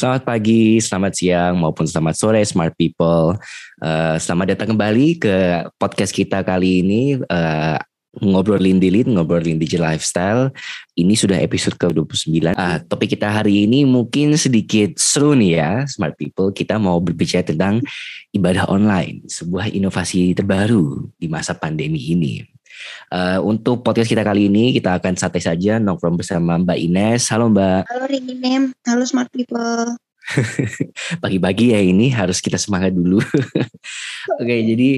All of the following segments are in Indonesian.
Selamat pagi, selamat siang, maupun selamat sore, smart people. Uh, selamat datang kembali ke podcast kita kali ini. Uh, ngobrolin delete, ngobrolin digital lifestyle. Ini sudah episode ke-29. Uh, topik kita hari ini mungkin sedikit seru nih ya, smart people. Kita mau berbicara tentang ibadah online, sebuah inovasi terbaru di masa pandemi ini. Uh, untuk podcast kita kali ini kita akan santai saja nongkrong bersama Mbak Ines. Halo Mbak. Halo Ringinem. Halo smart people. Pagi-pagi ya ini harus kita semangat dulu. Oke, okay, jadi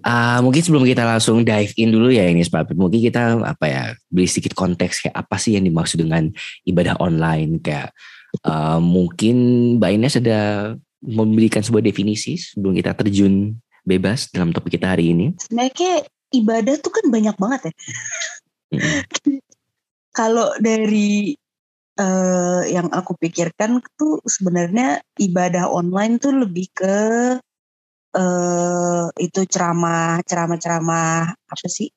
uh, mungkin sebelum kita langsung dive in dulu ya ini people, mungkin kita apa ya beri sedikit konteks kayak apa sih yang dimaksud dengan ibadah online kayak uh, mungkin Mbak Ines ada memberikan sebuah definisi sebelum kita terjun bebas dalam topik kita hari ini. Sebenarnya ibadah tuh kan banyak banget ya. Kalau dari uh, yang aku pikirkan tuh sebenarnya ibadah online tuh lebih ke uh, itu ceramah, ceramah-ceramah apa sih?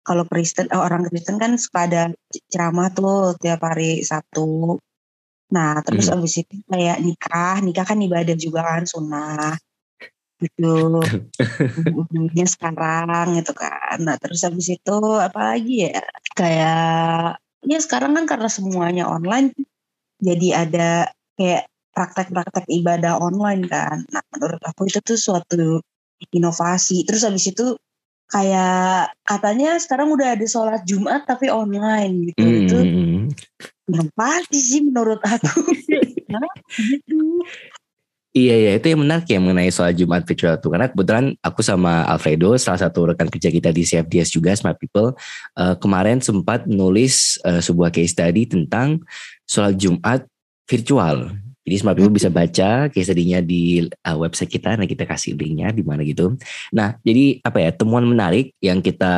Kalau Kristen, oh, orang Kristen kan suka ada ceramah tuh tiap hari Sabtu. Nah, terus hmm. abis itu kayak nikah, nikah kan ibadah juga kan sunnah gitu. Ujungnya sekarang gitu kan. Nah terus habis itu apa lagi ya? Kayak ya sekarang kan karena semuanya online jadi ada kayak praktek-praktek ibadah online kan. Nah menurut aku itu tuh suatu inovasi. Terus habis itu kayak katanya sekarang udah ada sholat Jumat tapi online gitu. Hmm. itu kenapa sih menurut aku. Gitu Iya iya. Itu yang menarik ya mengenai soal Jumat virtual itu karena kebetulan aku sama Alfredo salah satu rekan kerja kita di CFDS juga Smart People uh, kemarin sempat menulis uh, sebuah case study tentang soal Jumat virtual jadi Smart People bisa baca case study-nya di uh, website kita, nah kita kasih linknya di mana gitu. Nah, jadi apa ya temuan menarik yang kita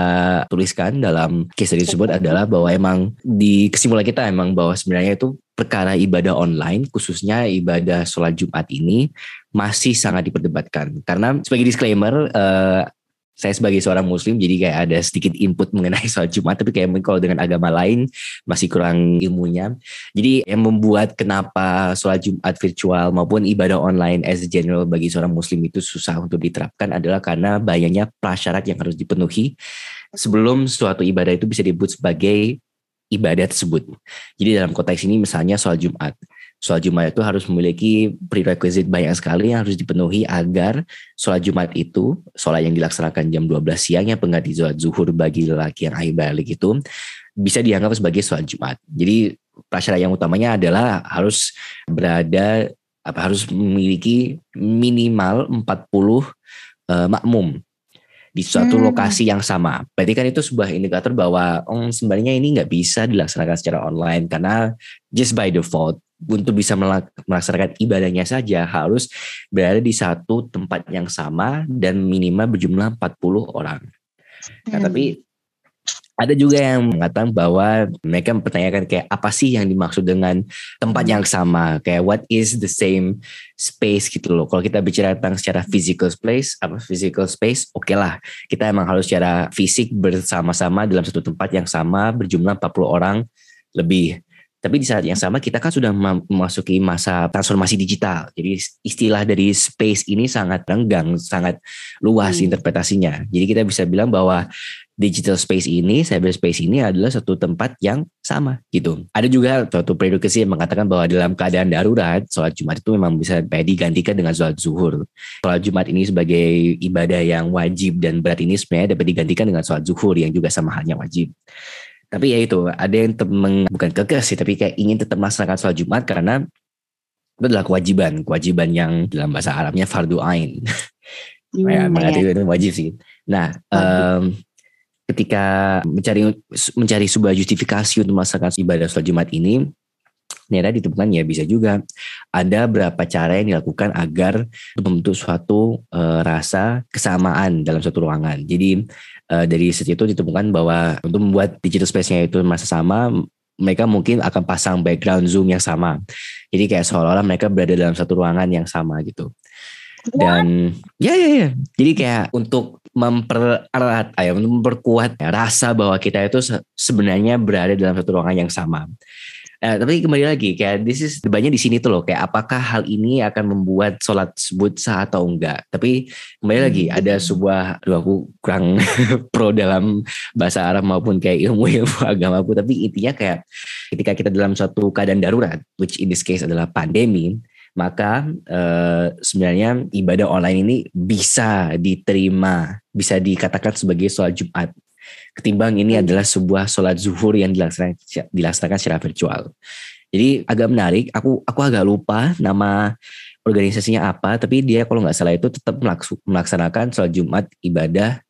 tuliskan dalam case study tersebut adalah bahwa emang di kesimpulan kita emang bahwa sebenarnya itu perkara ibadah online khususnya ibadah sholat Jumat ini masih sangat diperdebatkan karena sebagai disclaimer uh, saya sebagai seorang muslim jadi kayak ada sedikit input mengenai soal Jumat tapi kayak kalau dengan agama lain masih kurang ilmunya. Jadi yang membuat kenapa sholat Jumat virtual maupun ibadah online as a general bagi seorang muslim itu susah untuk diterapkan adalah karena banyaknya prasyarat yang harus dipenuhi sebelum suatu ibadah itu bisa disebut sebagai ibadah tersebut. Jadi dalam konteks ini misalnya soal Jumat sholat Jumat itu harus memiliki prerequisite banyak sekali yang harus dipenuhi agar sholat Jumat itu, sholat yang dilaksanakan jam 12 siang yang pengganti sholat zuhur bagi lelaki yang akhir balik itu bisa dianggap sebagai sholat Jumat. Jadi prasyarat yang utamanya adalah harus berada apa harus memiliki minimal 40 uh, eh, makmum di suatu hmm. lokasi yang sama. Berarti kan itu sebuah indikator bahwa oh, sebenarnya ini nggak bisa dilaksanakan secara online karena just by default untuk bisa melaksanakan ibadahnya saja harus berada di satu tempat yang sama dan minimal berjumlah 40 orang. Nah, hmm. tapi ada juga yang mengatakan bahwa mereka mempertanyakan kayak apa sih yang dimaksud dengan tempat yang sama kayak what is the same space gitu loh kalau kita bicara tentang secara physical space apa physical space oke okay lah kita emang harus secara fisik bersama-sama dalam satu tempat yang sama berjumlah 40 orang lebih tapi di saat yang sama kita kan sudah memasuki masa transformasi digital. Jadi istilah dari space ini sangat renggang, sangat luas hmm. interpretasinya. Jadi kita bisa bilang bahwa digital space ini, cyberspace ini adalah satu tempat yang sama gitu. Ada juga suatu prediksi yang mengatakan bahwa dalam keadaan darurat, sholat Jumat itu memang bisa digantikan dengan sholat zuhur. Sholat Jumat ini sebagai ibadah yang wajib dan berat ini sebenarnya dapat digantikan dengan sholat zuhur yang juga sama halnya wajib. Tapi ya itu, ada yang meng, bukan kekeh sih, tapi kayak ingin tetap melaksanakan sholat Jumat karena itu adalah kewajiban, kewajiban yang dalam bahasa Arabnya fardu ain. Hmm, ya, ya. itu wajib sih. Nah, um, ketika mencari mencari sebuah justifikasi untuk melaksanakan ibadah sholat Jumat ini ternyata ditemukan ya bisa juga ada berapa cara yang dilakukan agar membentuk suatu e, rasa kesamaan dalam suatu ruangan. Jadi e, dari situ ditemukan bahwa untuk membuat digital space-nya itu masa sama mereka mungkin akan pasang background zoom yang sama. Jadi kayak seolah-olah mereka berada dalam satu ruangan yang sama gitu. Dan ya ya ya. Jadi kayak untuk mempererat ayam memperkuat ya, rasa bahwa kita itu sebenarnya berada dalam satu ruangan yang sama. Nah, tapi kembali lagi kayak this is debatnya di sini tuh loh kayak apakah hal ini akan membuat sholat sebut sah atau enggak. Tapi kembali hmm. lagi ada sebuah aduh aku kurang pro dalam bahasa Arab maupun kayak ilmu-ilmu agama aku tapi intinya kayak ketika kita dalam suatu keadaan darurat which in this case adalah pandemi maka eh, sebenarnya ibadah online ini bisa diterima, bisa dikatakan sebagai sholat Jumat ketimbang ini hmm. adalah sebuah sholat zuhur yang dilaksanakan, dilaksanakan secara virtual. Jadi agak menarik. Aku aku agak lupa nama organisasinya apa, tapi dia kalau nggak salah itu tetap melaksanakan sholat Jumat ibadah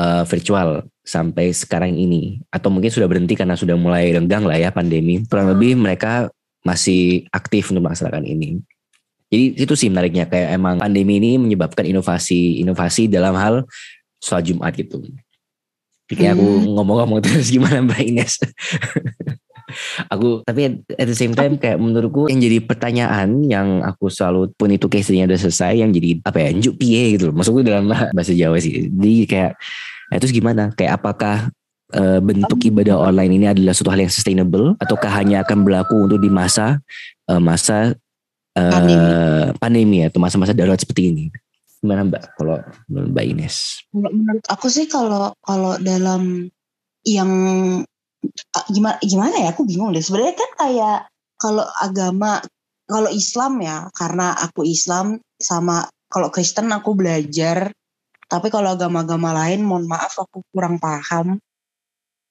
uh, virtual sampai sekarang ini. Atau mungkin sudah berhenti karena sudah mulai renggang lah ya pandemi. Kurang hmm. lebih mereka masih aktif untuk melaksanakan ini. Jadi itu sih menariknya kayak emang pandemi ini menyebabkan inovasi-inovasi dalam hal sholat Jumat gitu. Kayak aku hmm. ngomong-ngomong terus gimana Mbak Ines. aku tapi at the same time kayak menurutku yang jadi pertanyaan yang aku selalu pun itu case-nya udah selesai yang jadi apa ya njuk pie gitu loh. Maksudku dalam bahasa Jawa sih. Jadi kayak ya terus gimana? Kayak apakah uh, bentuk ibadah online ini adalah suatu hal yang sustainable ataukah hanya akan berlaku untuk di masa uh, masa uh, pandemi. pandemi atau masa-masa darurat seperti ini? Gimana Mbak kalau Mbak Ines? Menurut aku sih kalau kalau dalam yang gimana gimana ya aku bingung deh. Sebenarnya kan kayak kalau agama kalau Islam ya karena aku Islam sama kalau Kristen aku belajar tapi kalau agama-agama lain mohon maaf aku kurang paham.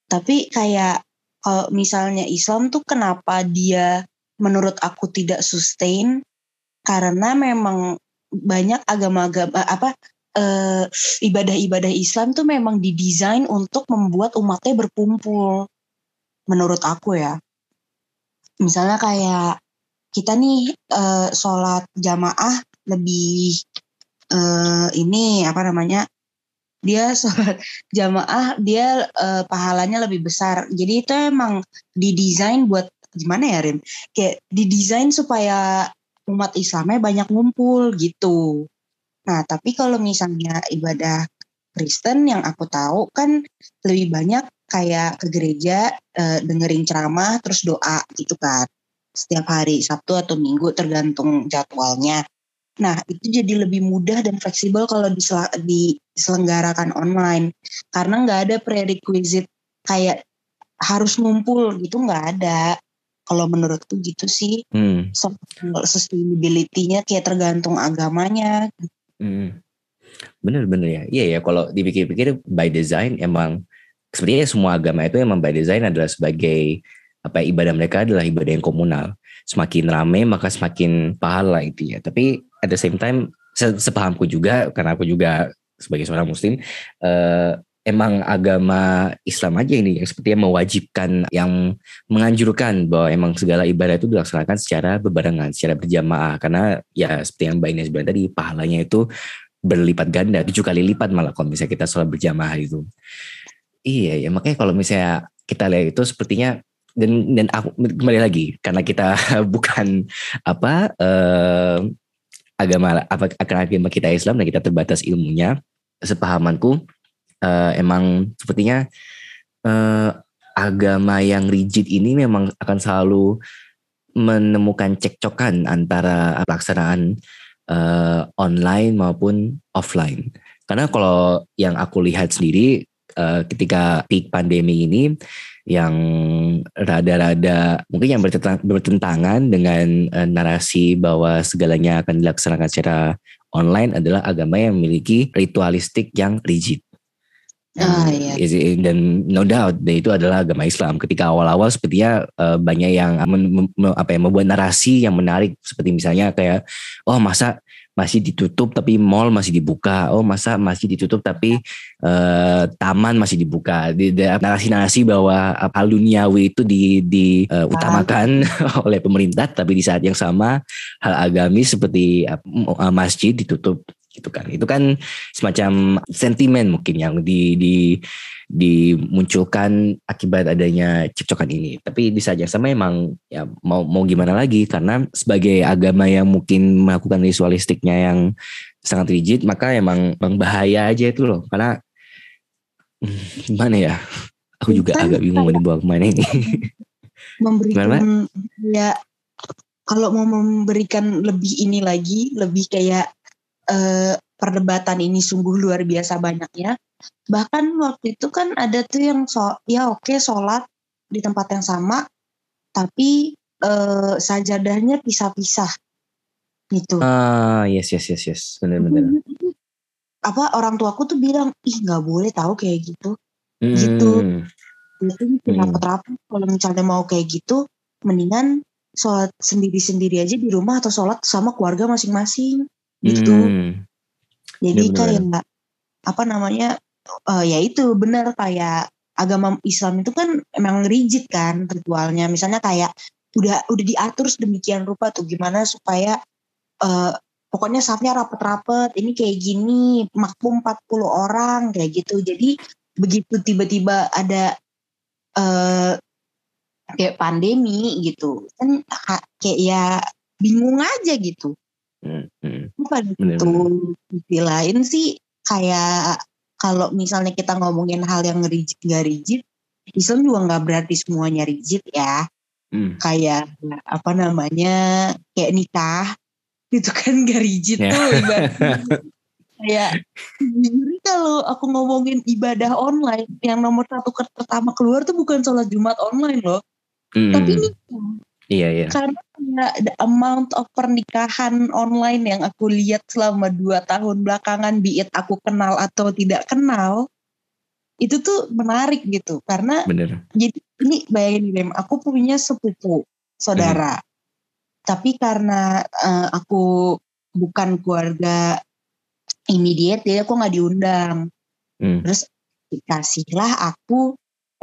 Tapi kayak kalau misalnya Islam tuh kenapa dia menurut aku tidak sustain karena memang banyak agama-agama apa uh, ibadah-ibadah Islam tuh memang didesain untuk membuat umatnya berkumpul. Menurut aku ya. Misalnya kayak kita nih uh, sholat jamaah lebih uh, ini apa namanya dia sholat jamaah dia uh, pahalanya lebih besar jadi itu emang didesain buat gimana ya Rin kayak didesain supaya umat Islamnya banyak ngumpul gitu. Nah, tapi kalau misalnya ibadah Kristen yang aku tahu kan lebih banyak kayak ke gereja e, dengerin ceramah terus doa gitu kan. Setiap hari Sabtu atau Minggu tergantung jadwalnya. Nah, itu jadi lebih mudah dan fleksibel kalau diselenggarakan online. Karena nggak ada prerequisite kayak harus ngumpul gitu nggak ada. Kalau menurutku gitu sih. Hmm. Sustainability-nya kayak tergantung agamanya. Hmm. Bener-bener ya. Iya ya kalau dipikir-pikir by design emang sebenarnya semua agama itu emang by design adalah sebagai apa ya, ibadah mereka adalah ibadah yang komunal. Semakin ramai maka semakin pahala itu ya. Tapi at the same time sepahamku juga karena aku juga sebagai seorang muslim uh, emang agama Islam aja ini yang sepertinya mewajibkan yang menganjurkan bahwa emang segala ibadah itu dilaksanakan secara berbarengan, secara berjamaah karena ya seperti yang Mbak Ines bilang tadi pahalanya itu berlipat ganda, tujuh kali lipat malah kalau misalnya kita sholat berjamaah itu. Iya ya makanya kalau misalnya kita lihat itu sepertinya dan dan aku kembali lagi karena kita bukan apa eh, agama apa agama kita Islam dan kita terbatas ilmunya sepahamanku uh, emang sepertinya uh, agama yang rigid ini memang akan selalu menemukan cekcokan antara pelaksanaan uh, online maupun offline. Karena kalau yang aku lihat sendiri uh, ketika peak pandemi ini yang rada-rada mungkin yang bertentangan dengan uh, narasi bahwa segalanya akan dilaksanakan secara online adalah agama yang memiliki ritualistik yang rigid. Ah, iya. Dan no doubt itu adalah agama Islam. Ketika awal-awal sepertinya uh, banyak yang men, men, apa ya membuat narasi yang menarik seperti misalnya kayak oh masa masih ditutup tapi mall masih dibuka. Oh masa masih ditutup tapi uh, taman masih dibuka. Narasi-narasi bahwa hal duniawi itu di, diutamakan uh, oleh pemerintah tapi di saat yang sama hal agamis seperti uh, masjid ditutup gitu kan. Itu kan semacam sentimen mungkin yang di, di dimunculkan akibat adanya cekcokan ini. Tapi di saat yang sama emang ya mau mau gimana lagi. Karena sebagai agama yang mungkin melakukan ritualistiknya yang sangat rigid maka emang bang bahaya aja itu loh. Karena hmm, gimana ya? Aku juga kan, agak bingung mau dibawa ke mana ini. Memberikan ya kalau mau memberikan lebih ini lagi lebih kayak eh, perdebatan ini sungguh luar biasa banyaknya bahkan waktu itu kan ada tuh yang so ya oke okay, sholat di tempat yang sama tapi eh, sajadahnya pisah-pisah. Gitu. Ah yes yes yes yes. Benar-benar apa orang tuaku tuh bilang ih nggak boleh tahu kayak gitu. Hmm. gitu. Itu hmm. rapat-rapat kalau misalnya mau kayak gitu mendingan sholat sendiri-sendiri aja di rumah atau sholat sama keluarga masing-masing gitu. Hmm. jadi kayak apa namanya uh, ya itu benar kayak agama Islam itu kan emang rigid kan ritualnya. Misalnya kayak udah udah diatur sedemikian rupa tuh gimana supaya uh, pokoknya safnya rapet-rapet ini kayak gini makmum 40 orang kayak gitu. Jadi begitu tiba-tiba ada uh, kayak pandemi gitu kan kayak ya bingung aja gitu. Hmm, hmm. pada itu di lain sih kayak kalau misalnya kita ngomongin hal yang rigid gak rigid Islam juga nggak berarti semuanya rigid ya hmm. kayak apa namanya kayak nikah itu kan gak rigid yeah. tuh ibaratnya kayak jadi kalau aku ngomongin ibadah online yang nomor satu pertama keluar tuh bukan sholat jumat online loh mm. tapi ini iya iya karena the amount of pernikahan online yang aku lihat selama dua tahun belakangan biit aku kenal atau tidak kenal itu tuh menarik gitu. Karena Bener. jadi ini bayangin aku punya sepupu saudara. Mm tapi karena uh, aku bukan keluarga immediate jadi aku nggak diundang. Hmm. terus dikasihlah aku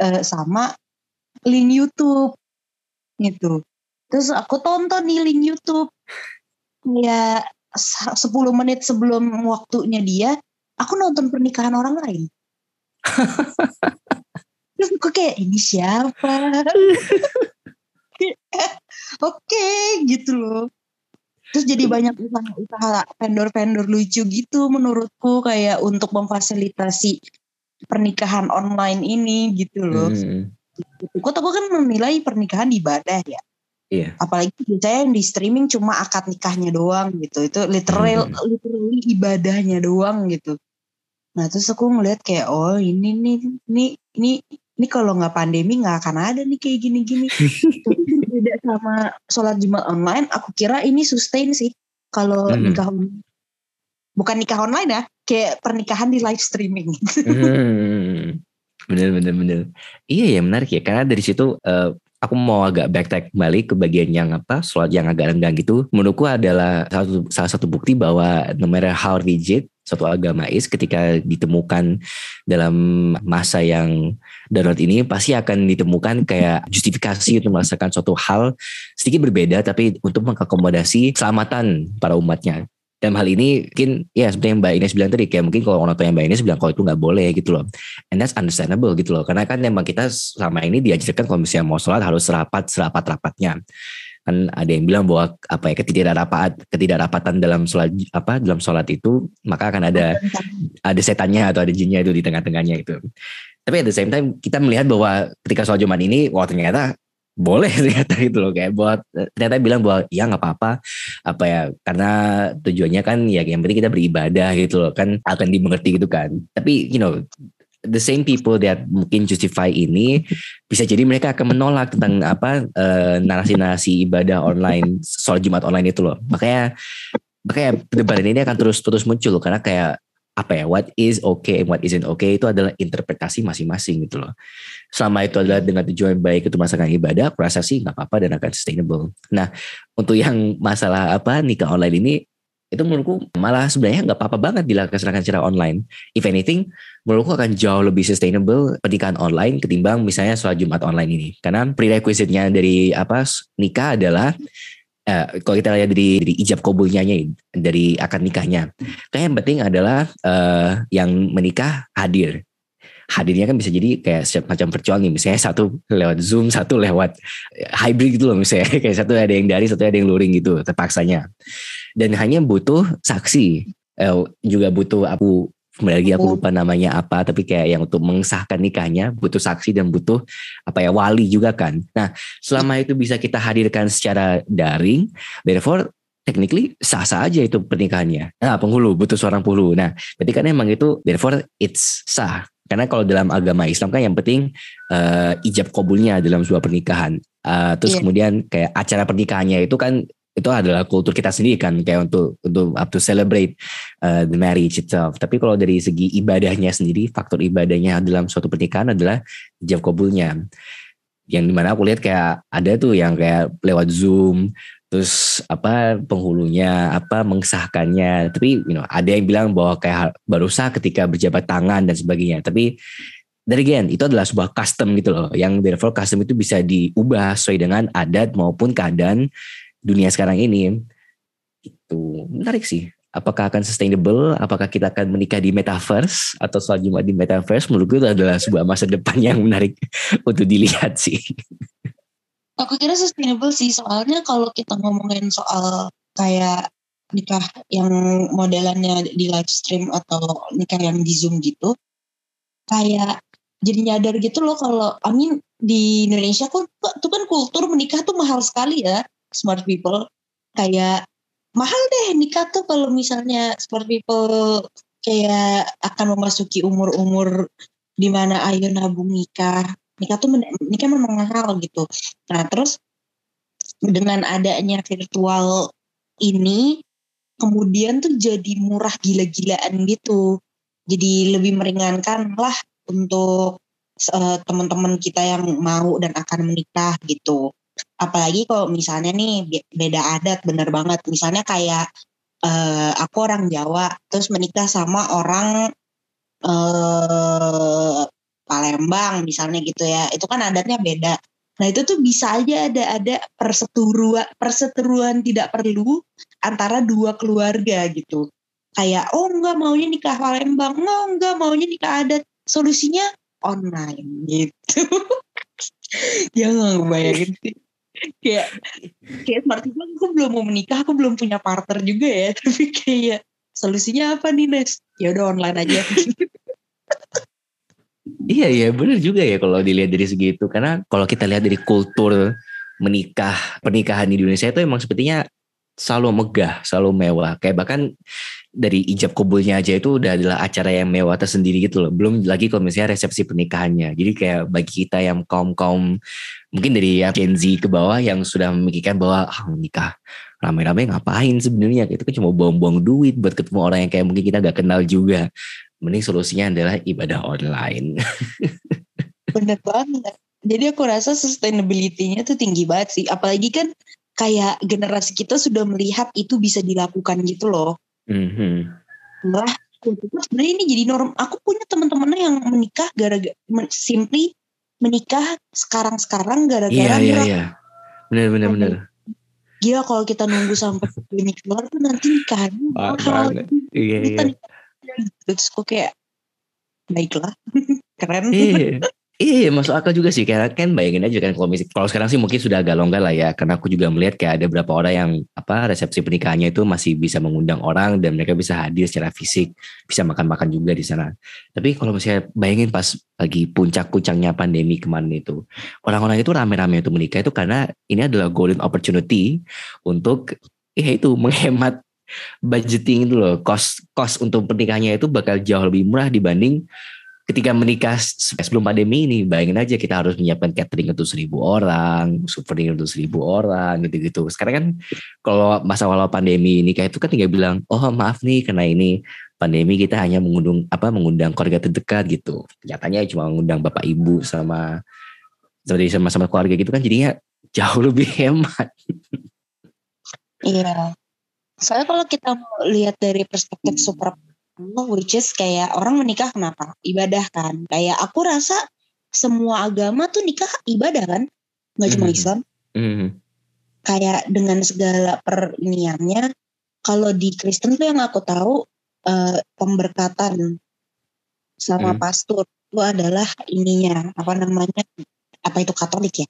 uh, sama link YouTube gitu terus aku tonton nih link YouTube. Ya 10 menit sebelum waktunya dia aku nonton pernikahan orang lain. Terus aku kayak ini siapa? Oke okay, gitu loh. Terus jadi banyak usaha-usaha vendor-vendor lucu gitu menurutku kayak untuk memfasilitasi pernikahan online ini gitu loh. Hmm. Kok aku kan menilai pernikahan ibadah ya Iya. Apalagi saya yang di streaming cuma akad nikahnya doang gitu. Itu literal hmm. literally ibadahnya doang gitu. Nah terus aku ngeliat kayak oh ini nih ini ini ini kalau nggak pandemi nggak akan ada nih kayak gini-gini. beda sama sholat jumat online aku kira ini sustain sih kalau hmm. nikah bukan nikah online ya kayak pernikahan di live streaming hmm. bener bener bener iya ya menarik ya karena dari situ uh, aku mau agak backtrack kembali ke bagian yang apa sholat yang agak renggang gitu. Menurutku adalah salah satu, salah satu bukti bahwa no matter how rigid suatu agama is ketika ditemukan dalam masa yang darurat ini pasti akan ditemukan kayak justifikasi untuk merasakan suatu hal sedikit berbeda tapi untuk mengakomodasi keselamatan para umatnya dalam hal ini mungkin ya seperti yang Mbak Ines bilang tadi kayak mungkin kalau orang tua yang Mbak Ines bilang kalau itu nggak boleh gitu loh. And that's understandable gitu loh. Karena kan memang kita selama ini diajarkan kalau misalnya mau sholat harus rapat serapat rapatnya. Kan ada yang bilang bahwa apa ya ketidakrapat ketidakrapatan dalam sholat apa dalam sholat itu maka akan ada ada setannya atau ada jinnya itu di tengah-tengahnya itu. Tapi at the same time kita melihat bahwa ketika sholat Jumat ini wah ternyata boleh ternyata gitu loh kayak buat ternyata bilang bahwa ya nggak apa-apa apa ya karena tujuannya kan ya yang penting kita beribadah gitu loh kan akan dimengerti gitu kan tapi you know the same people that mungkin justify ini bisa jadi mereka akan menolak tentang apa uh, narasi-narasi ibadah online soal Jumat online itu loh. Makanya makanya perdebatan ini akan terus terus muncul karena kayak apa ya what is okay and what isn't okay itu adalah interpretasi masing-masing gitu loh. Selama itu adalah dengan tujuan baik itu masakan ibadah, aku sih nggak apa-apa dan akan sustainable. Nah untuk yang masalah apa nikah online ini itu menurutku malah sebenarnya nggak apa-apa banget dilaksanakan secara online. If anything, menurutku akan jauh lebih sustainable pernikahan online ketimbang misalnya sholat Jumat online ini. Karena prerequisite-nya dari apa nikah adalah uh, kalau kita lihat dari, dari ijab kabulnya dari akad nikahnya, kayak yang penting adalah uh, yang menikah hadir. Hadirnya kan bisa jadi kayak macam virtual nih, misalnya satu lewat Zoom, satu lewat hybrid gitu loh misalnya, kayak satu ada yang dari, satu ada yang luring gitu, terpaksanya. Dan hanya butuh saksi. Eh, juga butuh aku kembali lagi aku lupa namanya apa tapi kayak yang untuk mengesahkan nikahnya butuh saksi dan butuh apa ya wali juga kan. Nah selama itu bisa kita hadirkan secara daring therefore technically sah-sah aja itu pernikahannya. Nah penghulu butuh seorang penghulu. Nah berarti kan emang itu therefore it's sah. Karena kalau dalam agama Islam kan yang penting uh, ijab kabulnya dalam sebuah pernikahan. Uh, terus yeah. kemudian kayak acara pernikahannya itu kan itu adalah kultur kita sendiri kan kayak untuk untuk up to celebrate uh, the marriage itself. Tapi kalau dari segi ibadahnya sendiri, faktor ibadahnya dalam suatu pernikahan adalah ijab kabulnya. Yang di mana aku lihat kayak ada tuh yang kayak lewat Zoom, terus apa penghulunya apa mengesahkannya. Tapi you know ada yang bilang bahwa kayak baru sah ketika berjabat tangan dan sebagainya. Tapi dari again itu adalah sebuah custom gitu loh yang therefore custom itu bisa diubah sesuai dengan adat maupun keadaan dunia sekarang ini itu menarik sih. Apakah akan sustainable? Apakah kita akan menikah di metaverse atau selanjutnya di metaverse? Menurut gue itu adalah sebuah masa depan yang menarik untuk dilihat sih. Aku kira sustainable sih soalnya kalau kita ngomongin soal kayak nikah yang modelannya di live stream atau nikah yang di zoom gitu kayak jadi nyadar gitu loh kalau I mean di Indonesia kan tuh kan kultur menikah tuh mahal sekali ya smart people kayak mahal deh nikah tuh kalau misalnya smart people kayak akan memasuki umur-umur di mana ayo nabung nikah. Nikah tuh nikah memang mahal gitu. Nah terus dengan adanya virtual ini kemudian tuh jadi murah gila-gilaan gitu. Jadi lebih meringankan lah untuk uh, teman-teman kita yang mau dan akan menikah gitu apalagi kalau misalnya nih beda adat bener banget. Misalnya kayak uh, aku orang Jawa terus menikah sama orang uh, Palembang misalnya gitu ya. Itu kan adatnya beda. Nah itu tuh bisa aja ada ada perseteruan perseteruan tidak perlu antara dua keluarga gitu. Kayak oh enggak maunya nikah Palembang. Oh enggak maunya nikah adat. Solusinya online gitu. Ya nggak bayangin sih kayak kayak smart people aku belum mau menikah aku belum punya partner juga ya. Tapi kayak solusinya apa nih Nes? Ya udah online aja. Iya iya benar juga ya kalau dilihat dari segi itu. Karena kalau kita lihat dari kultur menikah pernikahan di Indonesia itu emang sepertinya selalu megah, selalu mewah. Kayak bahkan dari ijab kubulnya aja itu udah adalah acara yang mewah tersendiri gitu loh. Belum lagi kalau misalnya resepsi pernikahannya. Jadi kayak bagi kita yang kaum-kaum mungkin dari ya Gen Z ke bawah yang sudah memikirkan bahwa ah, menikah rame-rame ngapain sebenarnya itu kan cuma buang-buang duit buat ketemu orang yang kayak mungkin kita gak kenal juga. Mending solusinya adalah ibadah online. Bener banget. Jadi aku rasa sustainability-nya tuh tinggi banget sih. Apalagi kan kayak generasi kita sudah melihat itu bisa dilakukan gitu loh. Mm-hmm. Nah, sebenarnya ini jadi norm. Aku punya teman-teman yang menikah gara-gara simply menikah sekarang-sekarang gara-gara Iya iya iya. Benar benar benar. Gila kalau kita nunggu sampai ini keluar tuh nanti nikah mahal. Iya iya. Terus kok kayak baiklah keren. Iya. Iya, masuk akal juga sih. Karena kan bayangin aja kan kalau kalau sekarang sih mungkin sudah agak longgar lah ya. Karena aku juga melihat kayak ada beberapa orang yang apa resepsi pernikahannya itu masih bisa mengundang orang dan mereka bisa hadir secara fisik, bisa makan-makan juga di sana. Tapi kalau misalnya bayangin pas lagi puncak-puncaknya pandemi kemarin itu, orang-orang itu rame-rame itu menikah itu karena ini adalah golden opportunity untuk ya itu menghemat budgeting itu loh. Cost cost untuk pernikahannya itu bakal jauh lebih murah dibanding ketika menikah sebelum pandemi ini bayangin aja kita harus menyiapkan catering untuk seribu orang souvenir untuk seribu orang gitu-gitu. Sekarang kan kalau masa awal pandemi ini kayak itu kan tinggal bilang oh maaf nih karena ini pandemi kita hanya mengundang apa mengundang keluarga terdekat gitu. Nyatanya cuma mengundang bapak ibu sama seperti sama-sama keluarga gitu kan jadinya jauh lebih hemat. Iya. Soalnya kalau kita lihat dari perspektif super which is kayak orang menikah kenapa? Ibadah kan. Kayak aku rasa semua agama tuh nikah ibadah kan, nggak cuma mm-hmm. Islam. Mm. Kayak dengan segala periniannya. Kalau di Kristen tuh yang aku tahu uh, pemberkatan sama mm. pastor itu adalah ininya apa namanya apa itu Katolik ya?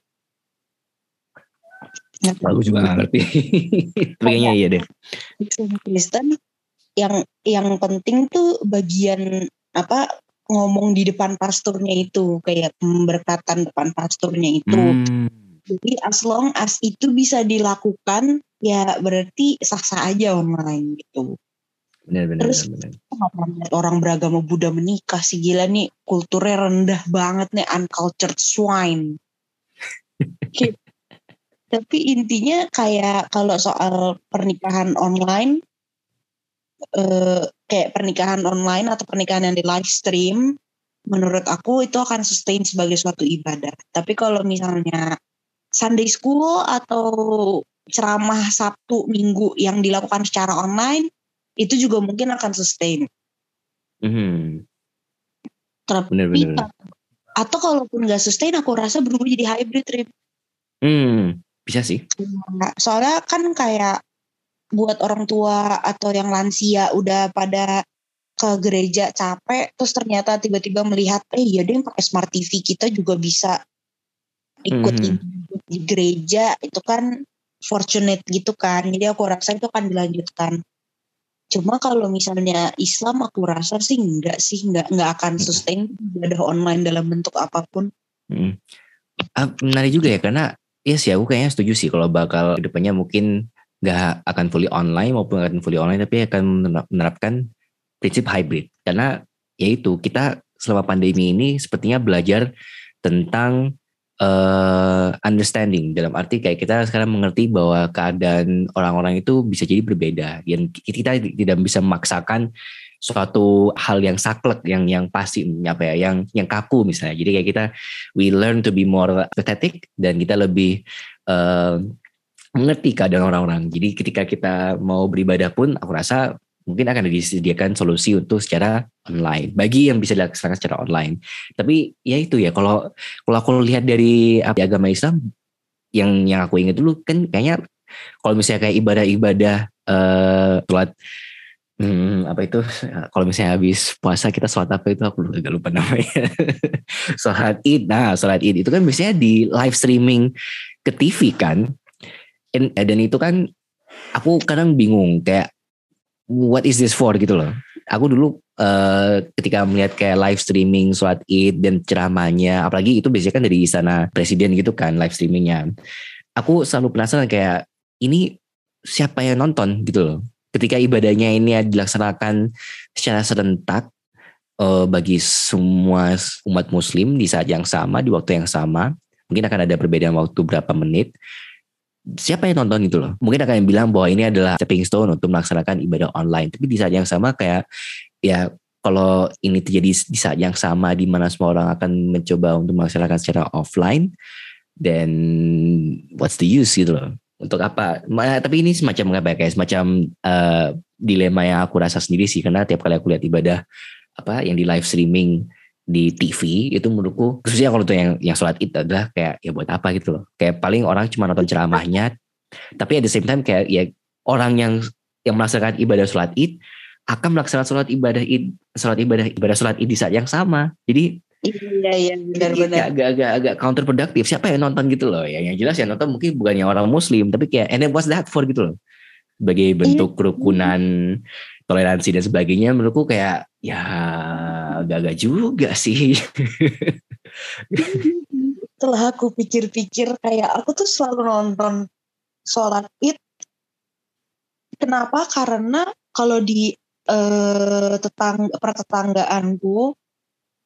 Aku juga gak ngerti. Kayaknya iya deh. Kristen yang yang penting tuh bagian apa ngomong di depan pasturnya itu kayak pemberkatan depan pasturnya itu. Hmm. Jadi as long as itu bisa dilakukan ya berarti sah-sah aja online gitu. Benar benar Terus benar. lihat orang beragama Buddha menikah sih gila nih kulturnya rendah banget nih uncultured swine. Tapi intinya kayak kalau soal pernikahan online eh, kayak pernikahan online atau pernikahan yang di live stream menurut aku itu akan sustain sebagai suatu ibadah. Tapi kalau misalnya Sunday school atau ceramah Sabtu Minggu yang dilakukan secara online itu juga mungkin akan sustain. Mhm. Tapi Benar benar. benar. atau kalaupun nggak sustain aku rasa berubah jadi hybrid trip. Hmm, bisa sih. Nah, Soalnya kan kayak buat orang tua atau yang lansia udah pada ke gereja capek terus ternyata tiba-tiba melihat eh iya deh pakai smart TV kita juga bisa ikut ibadah di gereja itu kan fortunate gitu kan. Jadi aku rasa itu akan dilanjutkan. Cuma kalau misalnya Islam aku rasa sih enggak sih enggak enggak akan sustain ibadah online dalam bentuk apa pun. Mm. Ah, menarik juga ya karena ya sih aku kayaknya setuju sih kalau bakal ke depannya mungkin nggak akan fully online maupun akan fully online tapi akan menerap- menerapkan prinsip hybrid. Karena yaitu kita selama pandemi ini sepertinya belajar tentang eh, understanding. Dalam arti kayak kita sekarang mengerti bahwa keadaan orang-orang itu bisa jadi berbeda. Dan kita tidak bisa memaksakan suatu hal yang saklek yang yang pasti apa ya yang yang kaku misalnya. Jadi kayak kita we learn to be more empathetic dan kita lebih eh, mengerti keadaan orang-orang jadi ketika kita mau beribadah pun aku rasa mungkin akan disediakan solusi untuk secara online bagi yang bisa dilaksanakan secara online tapi ya itu ya kalau kalau aku lihat dari apa, agama Islam yang yang aku ingat dulu kan kayaknya kalau misalnya kayak ibadah-ibadah eh sholat Hmm, apa itu? Kalau misalnya habis puasa kita sholat apa itu? Aku agak lupa namanya. sholat id. Nah, sholat id itu kan biasanya di live streaming ke TV kan. Dan, dan itu kan aku kadang bingung kayak what is this for gitu loh. Aku dulu eh, ketika melihat kayak live streaming sholat id dan ceramahnya, apalagi itu biasanya kan dari istana presiden gitu kan live streamingnya. Aku selalu penasaran kayak ini siapa yang nonton gitu loh ketika ibadahnya ini dilaksanakan secara serentak eh, bagi semua umat muslim di saat yang sama di waktu yang sama mungkin akan ada perbedaan waktu berapa menit siapa yang nonton gitu loh mungkin akan bilang bahwa ini adalah stepping stone untuk melaksanakan ibadah online tapi di saat yang sama kayak ya kalau ini terjadi di saat yang sama di mana semua orang akan mencoba untuk melaksanakan secara offline then what's the use gitu loh untuk apa? Ma- Tapi ini semacam apa ya? Kayak semacam eh, dilema yang aku rasa sendiri sih karena tiap kali aku lihat ibadah apa yang di live streaming di TV itu menurutku khususnya kalau tuh yang yang sholat itu adalah kayak ya buat apa gitu loh. Kayak paling orang cuma nonton ceramahnya tapi at the same time kayak ya orang yang yang melaksanakan ibadah sholat id akan melaksanakan sholat ibadah id sholat ibadah ibadah sholat id di saat yang sama. Jadi iya iya benar-benar agak agak agak counterproductive. Siapa yang nonton gitu loh? Ya, yang jelas yang nonton mungkin bukannya orang Muslim, tapi kayak and then what's that for gitu loh? Sebagai bentuk kerukunan, toleransi dan sebagainya, menurutku kayak ya agak-agak juga sih. setelah aku pikir-pikir kayak aku tuh selalu nonton sholat id kenapa karena kalau di eh, tetang pertetanggaanku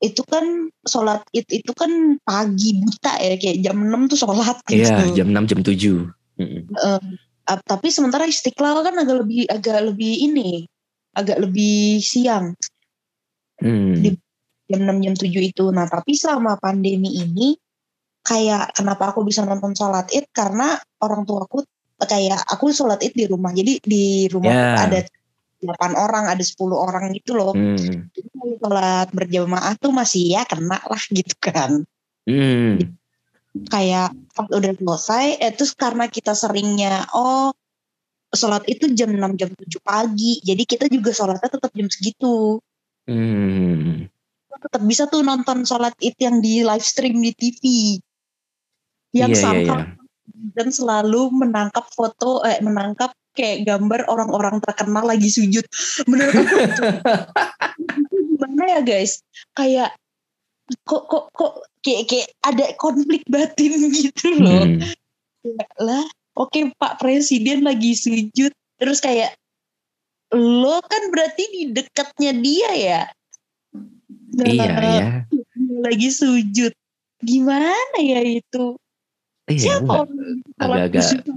itu kan sholat id itu kan pagi buta ya kayak jam 6 tuh sholat gitu. Iya, jam 6 jam 7. Mm-mm. Eh, ap- tapi sementara istiqlal kan agak lebih agak lebih ini agak lebih siang Hmm. Di- jam 6 jam 7 itu. Nah, tapi selama pandemi ini kayak kenapa aku bisa nonton sholat id karena orang tuaku kayak aku sholat id di rumah. Jadi di rumah Ya. ada 8 orang, ada 10 orang gitu loh. Hmm. Jadi sholat berjamaah tuh masih ya kena lah gitu kan. Hmm. Kayak pas udah selesai, eh, terus karena kita seringnya oh sholat itu jam 6 jam 7 pagi. Jadi kita juga sholatnya tetap jam segitu. Hmm. tetap bisa tuh nonton sholat id yang di live stream di TV yang Iya, iya, sampai iya. dan selalu menangkap foto eh menangkap kayak gambar orang-orang terkenal lagi sujud. Menurut aku gimana ya guys? Kayak kok kok kok kayak kayak ada konflik batin gitu loh. Hmm. Lah, oke okay, Pak Presiden lagi sujud terus kayak lo kan berarti di dekatnya dia ya. Nah, iya, iya. Lagi sujud. Gimana ya itu? Iya, Siapa agak-agak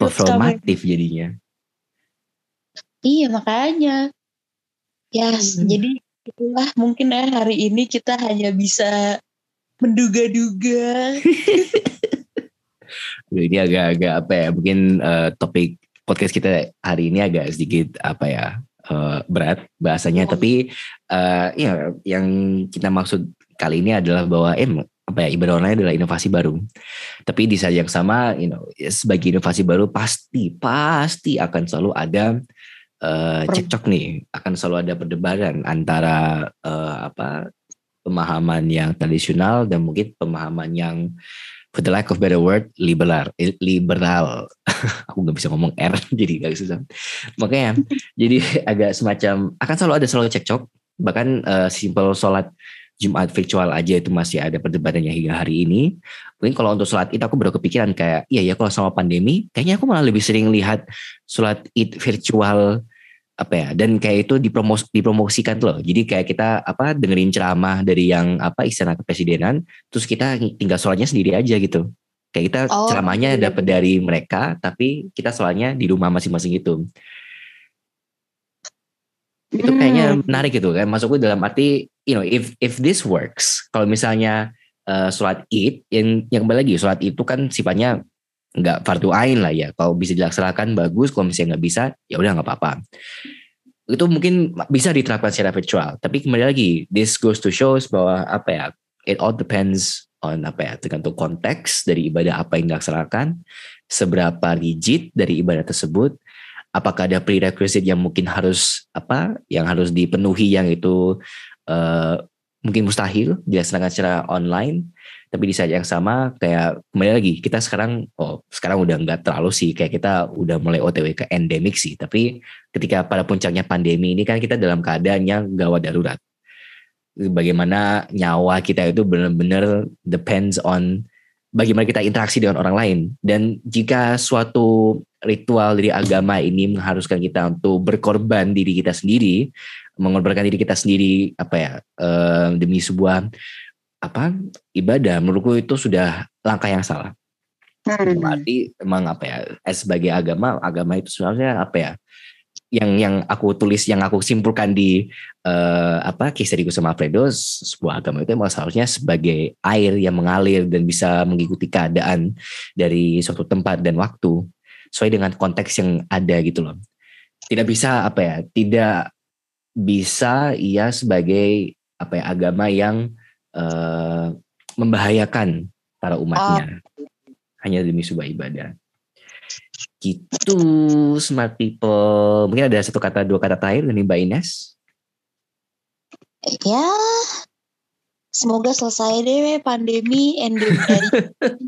performatif jadinya. Iya makanya. Ya hmm. jadi itulah mungkin ya hari ini kita hanya bisa menduga-duga. ini agak-agak apa ya mungkin uh, topik podcast kita hari ini agak sedikit apa ya uh, berat bahasanya oh. tapi uh, ya yang kita maksud kali ini adalah bahwa eh apa ya ibadah online adalah inovasi baru. Tapi di saat yang sama, you know, sebagai inovasi baru pasti pasti akan selalu ada uh, cekcok nih, akan selalu ada perdebatan antara uh, apa pemahaman yang tradisional dan mungkin pemahaman yang for the lack of better word liberal. Liberal. Aku nggak bisa ngomong R jadi agak susah. Makanya jadi agak semacam akan selalu ada selalu cekcok. Bahkan uh, simple sholat Jumat virtual aja itu masih ada perdebatannya hingga hari ini. Mungkin kalau untuk sholat id aku baru kepikiran kayak, iya ya kalau sama pandemi, kayaknya aku malah lebih sering lihat sholat id virtual apa ya dan kayak itu dipromos dipromosikan loh jadi kayak kita apa dengerin ceramah dari yang apa istana kepresidenan terus kita tinggal sholatnya sendiri aja gitu kayak kita oh, ceramahnya iya. dapat dari mereka tapi kita sholatnya di rumah masing-masing gitu itu kayaknya hmm. menarik gitu kan masukku dalam arti you know if if this works kalau misalnya uh, sholat id yang yang kembali lagi sholat itu kan sifatnya nggak fardu ain lah ya. Kalau bisa dilaksanakan bagus. Kalau misalnya nggak bisa ya udah nggak apa-apa. Itu mungkin bisa diterapkan secara virtual. Tapi kembali lagi this goes to shows bahwa apa ya it all depends on apa ya tergantung konteks dari ibadah apa yang dilaksanakan seberapa rigid dari ibadah tersebut apakah ada prerequisite yang mungkin harus apa yang harus dipenuhi yang itu uh, mungkin mustahil dilaksanakan secara online tapi di saat yang sama kayak kembali lagi kita sekarang oh sekarang udah nggak terlalu sih kayak kita udah mulai OTW ke endemik sih tapi ketika pada puncaknya pandemi ini kan kita dalam keadaan yang gawat darurat. Bagaimana nyawa kita itu benar-benar depends on bagaimana kita interaksi dengan orang lain. Dan jika suatu ritual dari agama ini mengharuskan kita untuk berkorban diri kita sendiri, mengorbankan diri kita sendiri apa ya uh, demi sebuah apa ibadah menurutku itu sudah langkah yang salah. Hmm. Berarti emang apa ya sebagai agama agama itu sebenarnya apa ya yang yang aku tulis yang aku simpulkan di uh, apa kisah di sama Alfredo sebuah agama itu emang seharusnya sebagai air yang mengalir dan bisa mengikuti keadaan dari suatu tempat dan waktu sesuai dengan konteks yang ada gitu loh. Tidak bisa apa ya, tidak bisa ia sebagai apa ya agama yang uh, membahayakan para umatnya oh. hanya demi sebuah ibadah. Gitu smart people. Mungkin ada satu kata dua kata terakhir dari Mbak Ines. Ya, semoga selesai deh pandemi dari.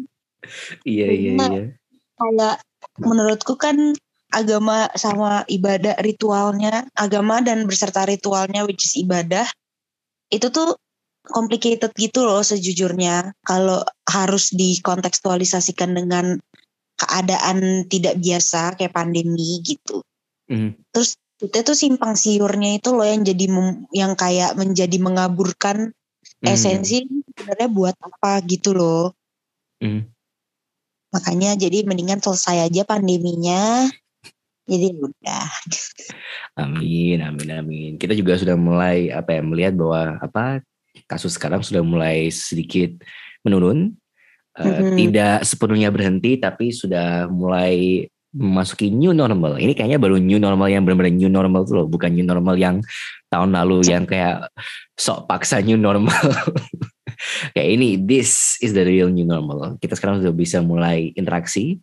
iya iya iya. Kayak menurutku kan agama sama ibadah ritualnya, agama dan berserta ritualnya which is ibadah itu tuh complicated gitu loh sejujurnya kalau harus dikontekstualisasikan dengan keadaan tidak biasa kayak pandemi gitu. Mm. Terus itu tuh simpang siurnya itu loh yang jadi yang kayak menjadi mengaburkan mm. esensi sebenarnya buat apa gitu loh. Mm. Makanya jadi mendingan selesai aja pandeminya. Jadi ya udah. Amin, amin, amin. Kita juga sudah mulai apa ya melihat bahwa apa kasus sekarang sudah mulai sedikit menurun. Uh, Tidak sepenuhnya berhenti, tapi sudah mulai memasuki new normal. Ini kayaknya baru new normal yang benar-benar new normal tuh loh, bukan new normal yang tahun lalu yang kayak sok paksa new normal. kayak ini this is the real new normal kita sekarang sudah bisa mulai interaksi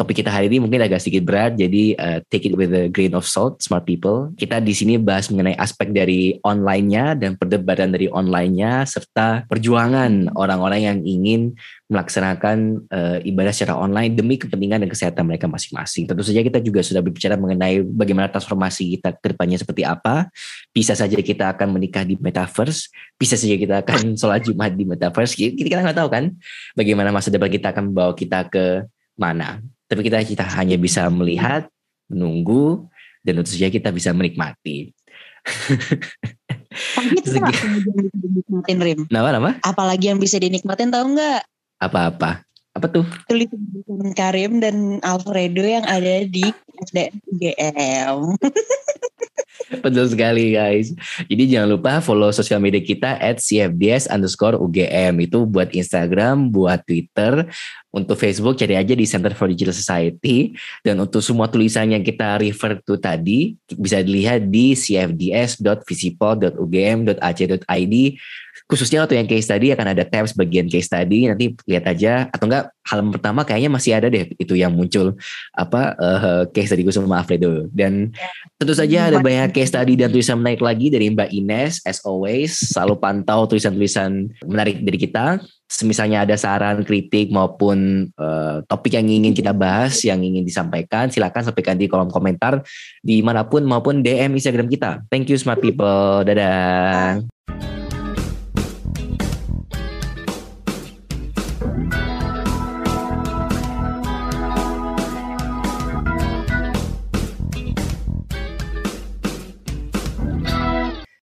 topik kita hari ini mungkin agak sedikit berat, jadi uh, take it with a grain of salt, smart people. Kita di sini bahas mengenai aspek dari online-nya dan perdebatan dari online-nya serta perjuangan orang-orang yang ingin melaksanakan uh, ibadah secara online demi kepentingan dan kesehatan mereka masing-masing. Tentu saja kita juga sudah berbicara mengenai bagaimana transformasi kita ke depannya seperti apa. Bisa saja kita akan menikah di metaverse, bisa saja kita akan sholat Jumat di metaverse. Kita, kita nggak tahu kan bagaimana masa depan kita akan membawa kita ke mana. Tapi kita kita hanya bisa melihat, menunggu, dan tentu saja kita bisa menikmati. Tapi itu dinikmatin Rim. Nama nama? Apalagi yang bisa dinikmatin tahu nggak? Apa-apa? Apa tuh? Tulisan Karim dan Alfredo yang ada di UGM. Betul sekali guys. Jadi jangan lupa follow sosial media kita at CFDS underscore UGM. Itu buat Instagram, buat Twitter. Untuk Facebook cari aja di Center for Digital Society. Dan untuk semua tulisan yang kita refer to tadi bisa dilihat di cfds.visipol.ugm.ac.id khususnya untuk yang case study akan ada tabs bagian case study nanti lihat aja. Atau enggak hal pertama kayaknya masih ada deh itu yang muncul apa uh, case study gue sama Alfredo. Dan tentu saja ada banyak case study dan tulisan menarik lagi dari Mbak Ines as always. Selalu pantau tulisan-tulisan menarik dari kita. Semisalnya ada saran kritik maupun uh, topik yang ingin kita bahas yang ingin disampaikan silakan sampaikan di kolom komentar di mana pun maupun DM Instagram kita. Thank you smart people. Dadah